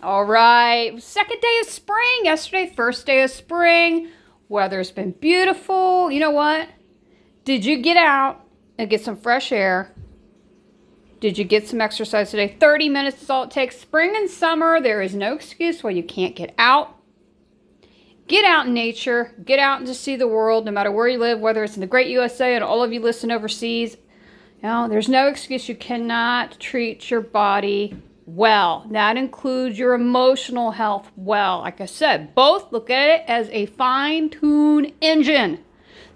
All right, second day of spring. Yesterday, first day of spring. Weather's been beautiful. You know what? Did you get out and get some fresh air? Did you get some exercise today? 30 minutes is all it takes. Spring and summer, there is no excuse why you can't get out. Get out in nature. Get out and just see the world, no matter where you live, whether it's in the great USA and all of you listen overseas. You there's no excuse. You cannot treat your body well. That includes your emotional health well. Like I said, both look at it as a fine tuned engine,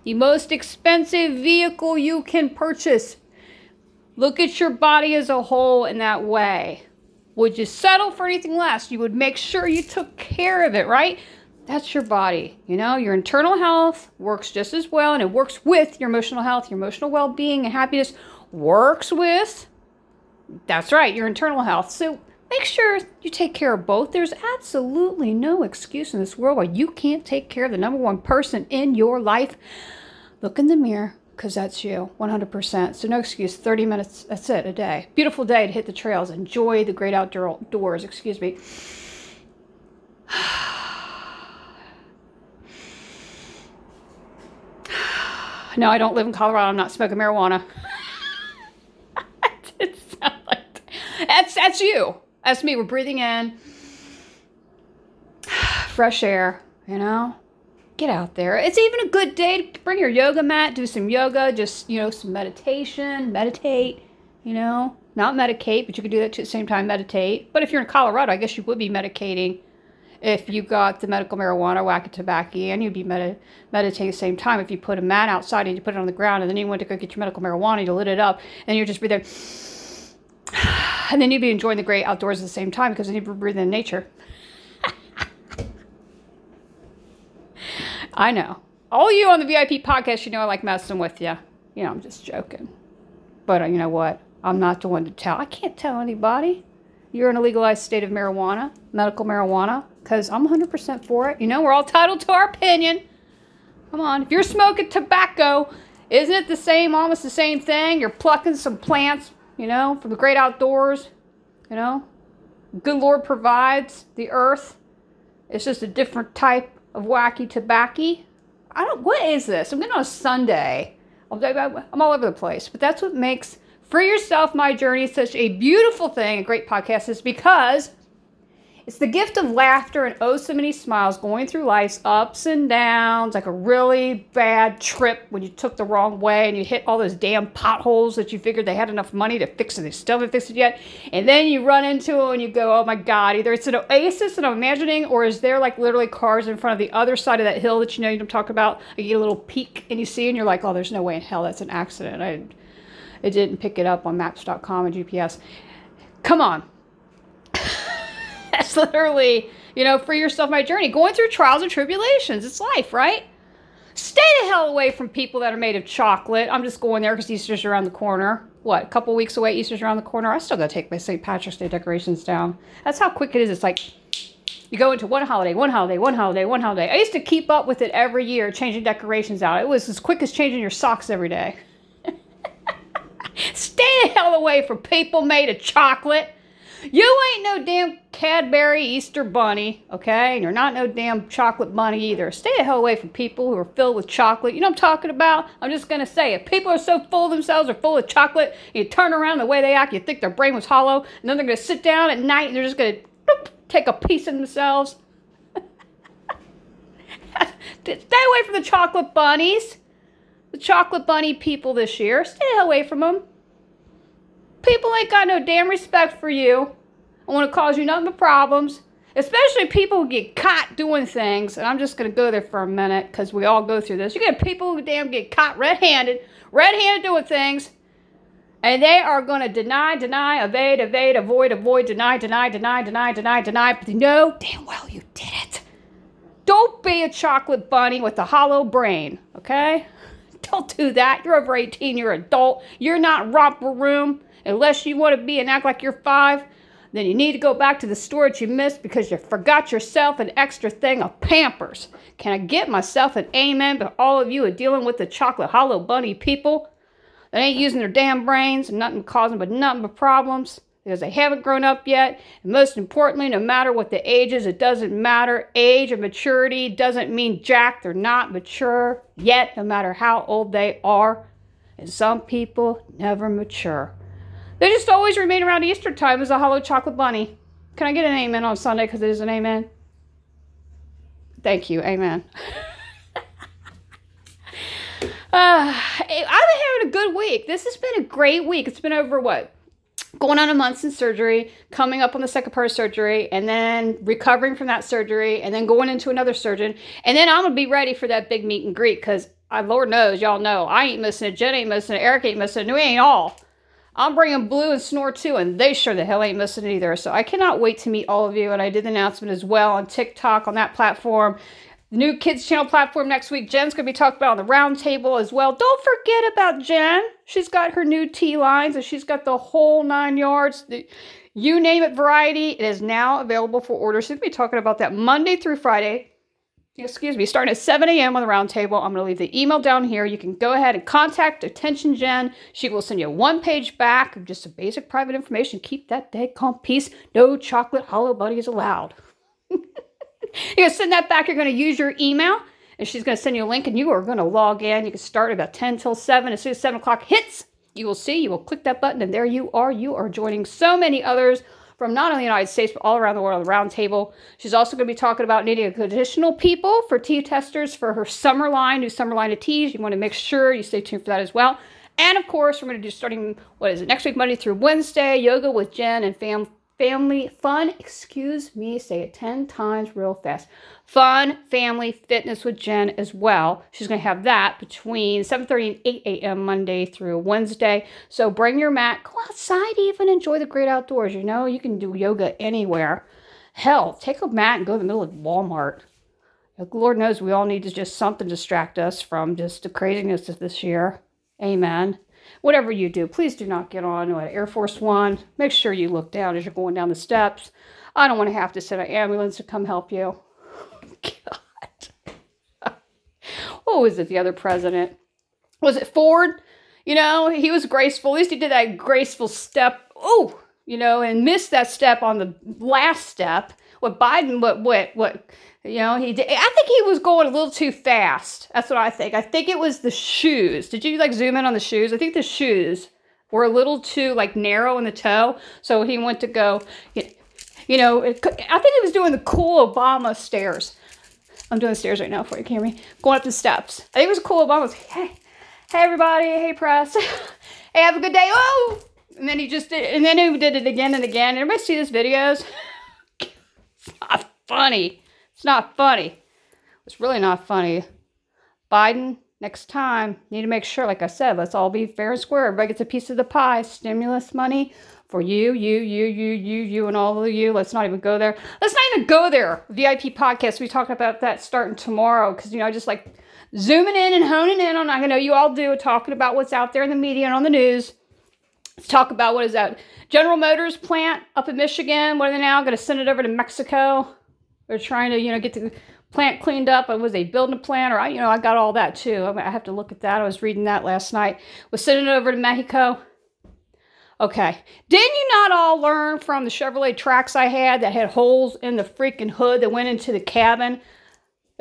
the most expensive vehicle you can purchase. Look at your body as a whole in that way. Would you settle for anything less? You would make sure you took care of it, right? That's your body. You know, your internal health works just as well, and it works with your emotional health, your emotional well being, and happiness works with that's right, your internal health. So make sure you take care of both. There's absolutely no excuse in this world why you can't take care of the number one person in your life. Look in the mirror because that's you 100%. So no excuse. 30 minutes, that's it, a day. Beautiful day to hit the trails. Enjoy the great outdoors. Excuse me. no, I don't live in Colorado. I'm not smoking marijuana. That's you. That's me. We're breathing in fresh air, you know? Get out there. It's even a good day to bring your yoga mat, do some yoga, just, you know, some meditation, meditate, you know? Not medicate, but you could do that at the same time, meditate. But if you're in Colorado, I guess you would be medicating if you got the medical marijuana, whack of tobacco, and you'd be med- meditating at the same time. If you put a mat outside and you put it on the ground, and then you went to go get your medical marijuana, you lit it up, and you're just breathing and then you'd be enjoying the great outdoors at the same time because then you'd be breathing in nature. I know. All you on the VIP podcast, you know I like messing with you. You know, I'm just joking. But uh, you know what? I'm not the one to tell. I can't tell anybody. You're in a legalized state of marijuana, medical marijuana, because I'm 100% for it. You know, we're all entitled to our opinion. Come on. If you're smoking tobacco, isn't it the same, almost the same thing? You're plucking some plants, you know, from the great outdoors, you know. Good Lord provides the earth. It's just a different type of wacky tobacco. I don't, what is this? I'm getting on a Sunday. I'm all over the place, but that's what makes Free Yourself My Journey such a beautiful thing, a great podcast, is because it's the gift of laughter and oh so many smiles going through life's ups and downs, like a really bad trip when you took the wrong way and you hit all those damn potholes that you figured they had enough money to fix and they still haven't fixed it yet. And then you run into it and you go, oh my God, either it's an oasis and I'm imagining, or is there like literally cars in front of the other side of that hill that you know you don't talk about? You get a little peek and you see and you're like, oh, there's no way in hell that's an accident. I, it didn't pick it up on maps.com and GPS. Come on that's literally, you know, free yourself my journey. Going through trials and tribulations. It's life, right? Stay the hell away from people that are made of chocolate. I'm just going there because Easter's around the corner. What, a couple weeks away, Easter's around the corner. I still gotta take my St. Patrick's Day decorations down. That's how quick it is. It's like you go into one holiday, one holiday, one holiday, one holiday. I used to keep up with it every year, changing decorations out. It was as quick as changing your socks every day. Stay the hell away from people made of chocolate. You ain't no damn Cadbury Easter bunny, okay? And you're not no damn chocolate bunny either. Stay the hell away from people who are filled with chocolate. You know what I'm talking about? I'm just gonna say it. People are so full of themselves or full of chocolate, you turn around the way they act, you think their brain was hollow, and then they're gonna sit down at night and they're just gonna boop, take a piece of themselves. Stay away from the chocolate bunnies. The chocolate bunny people this year. Stay away from them. People ain't got no damn respect for you. I want to cause you nothing but problems. Especially people who get caught doing things. And I'm just to go there for a minute because we all go through this. You get people who damn get caught red handed, red handed doing things. And they are to deny, deny, evade, evade, avoid, avoid, deny, deny, deny, deny, deny, deny. But they know damn well you did it. Don't be a chocolate bunny with a hollow brain, okay? Don't do that. You're over 18, you're adult. You're not romper room unless you want to be and act like you're five, then you need to go back to the store that you missed because you forgot yourself an extra thing of Pampers. Can I get myself an amen? But all of you are dealing with the chocolate hollow bunny people that ain't using their damn brains nothing causing but nothing but problems. because they haven't grown up yet. And most importantly, no matter what the age is, it doesn't matter. Age and maturity doesn't mean jack. They're not mature yet, no matter how old they are. And some people never mature. They just always remain around Easter time as a hollow chocolate bunny. Can I get an amen on Sunday because it is an amen? Thank you. Amen. Uh, I've been having a good week. This has been a great week. It's been over what? Going on a month since surgery, coming up on the second part of surgery, and then recovering from that surgery, and then going into another surgeon. And then I'm going to be ready for that big meet and greet because Lord knows, y'all know, I ain't missing it. Jen ain't missing it. Eric ain't missing it. We ain't all. I'm bringing Blue and Snore too, and they sure the hell ain't missing it either. So I cannot wait to meet all of you. And I did the announcement as well on TikTok on that platform. The new Kids Channel platform next week. Jen's going to be talked about on the roundtable as well. Don't forget about Jen. She's got her new tea lines and she's got the whole nine yards. The, you name it variety. It is now available for order. She's going to be talking about that Monday through Friday. Excuse me, starting at 7 a.m. on the roundtable. I'm going to leave the email down here. You can go ahead and contact Attention Jen. She will send you one page back of just some basic private information. Keep that day calm peace. No chocolate hollow buddies allowed. You're going to send that back. You're going to use your email, and she's going to send you a link, and you are going to log in. You can start about 10 till 7. As soon as 7 o'clock hits, you will see, you will click that button, and there you are. You are joining so many others from not only the United States, but all around the world the roundtable. She's also going to be talking about needing additional people for tea testers for her summer line, new summer line of teas. You want to make sure you stay tuned for that as well. And of course, we're going to do starting, what is it, next week, Monday through Wednesday, yoga with Jen and fam family fun, excuse me, say it 10 times real fast. Fun family fitness with Jen as well. She's going to have that between 7:30 and 8 a.m. Monday through Wednesday. So bring your mat, go outside, even enjoy the great outdoors. You know, you can do yoga anywhere. Hell, take a mat and go to the middle of Walmart. Lord knows we all need to just something distract us from just the craziness of this year. Amen whatever you do, please do not get on what, Air Force One. Make sure you look down as you're going down the steps. I don't want to have to send an ambulance to come help you. God. what was it, the other president? Was it Ford? You know, he was graceful. At least he did that graceful step. Oh, you know, and missed that step on the last step. What Biden, what, what, what you know, he did. I think he was going a little too fast. That's what I think. I think it was the shoes. Did you like zoom in on the shoes? I think the shoes were a little too like narrow in the toe. So he went to go, you know, it, I think he was doing the cool Obama stairs. I'm doing stairs right now for you, me? Going up the steps. I think it was cool Obama was, hey, hey everybody, hey press. hey, have a good day. Oh! And then he just did, and then he did it again and again. Everybody see these videos? not funny. It's not funny. It's really not funny. Biden, next time, need to make sure, like I said, let's all be fair and square. Everybody gets a piece of the pie. Stimulus money for you, you, you, you, you, you, and all of you. Let's not even go there. Let's not even go there. VIP podcast. We talk about that starting tomorrow because, you know, I just like zooming in and honing in on, I know you all do, talking about what's out there in the media and on the news. Let's talk about what is that? General Motors plant up in Michigan. What are they now? Going to send it over to Mexico. They're trying to, you know, get the plant cleaned up. And was they building a plant? Or, I, you know, I got all that too. I have to look at that. I was reading that last night. Was sending it over to Mexico. Okay. Didn't you not all learn from the Chevrolet Trax I had that had holes in the freaking hood that went into the cabin?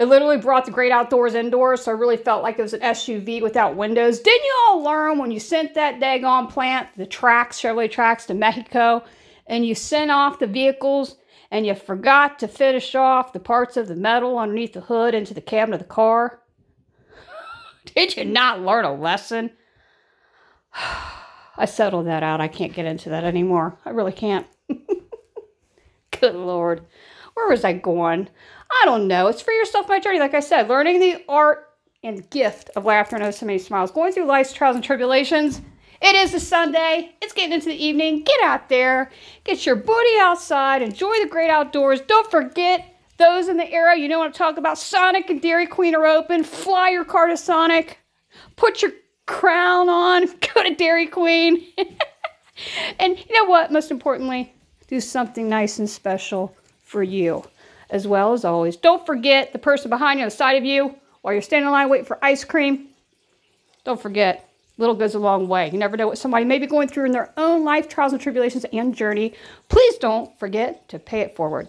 It literally brought the great outdoors indoors, so I really felt like it was an SUV without windows. Didn't you all learn when you sent that daggone plant, the Trax, Chevrolet Trax to Mexico, and you sent off the vehicles and you forgot to finish off the parts of the metal underneath the hood into the cabin of the car? Did you not learn a lesson? I settled that out. I can't get into that anymore. I really can't. Good Lord. Where was I going? I don't know. It's for yourself, my journey. Like I said, learning the art and gift of laughter and so many smiles. Going through life's trials and tribulations it is a Sunday. It's getting into the evening. Get out there. Get your booty outside. Enjoy the great outdoors. Don't forget those in the area. You know what I'm talking about. Sonic and Dairy Queen are open. Fly your car to Sonic. Put your crown on. Go to Dairy Queen. and you know what? Most importantly, do something nice and special for you as well as always. Don't forget the person behind you on the side of you while you're standing in line waiting for ice cream. Don't forget Little goes a long way. You never know what somebody may be going through in their own life trials and tribulations and journey. Please don't forget to pay it forward.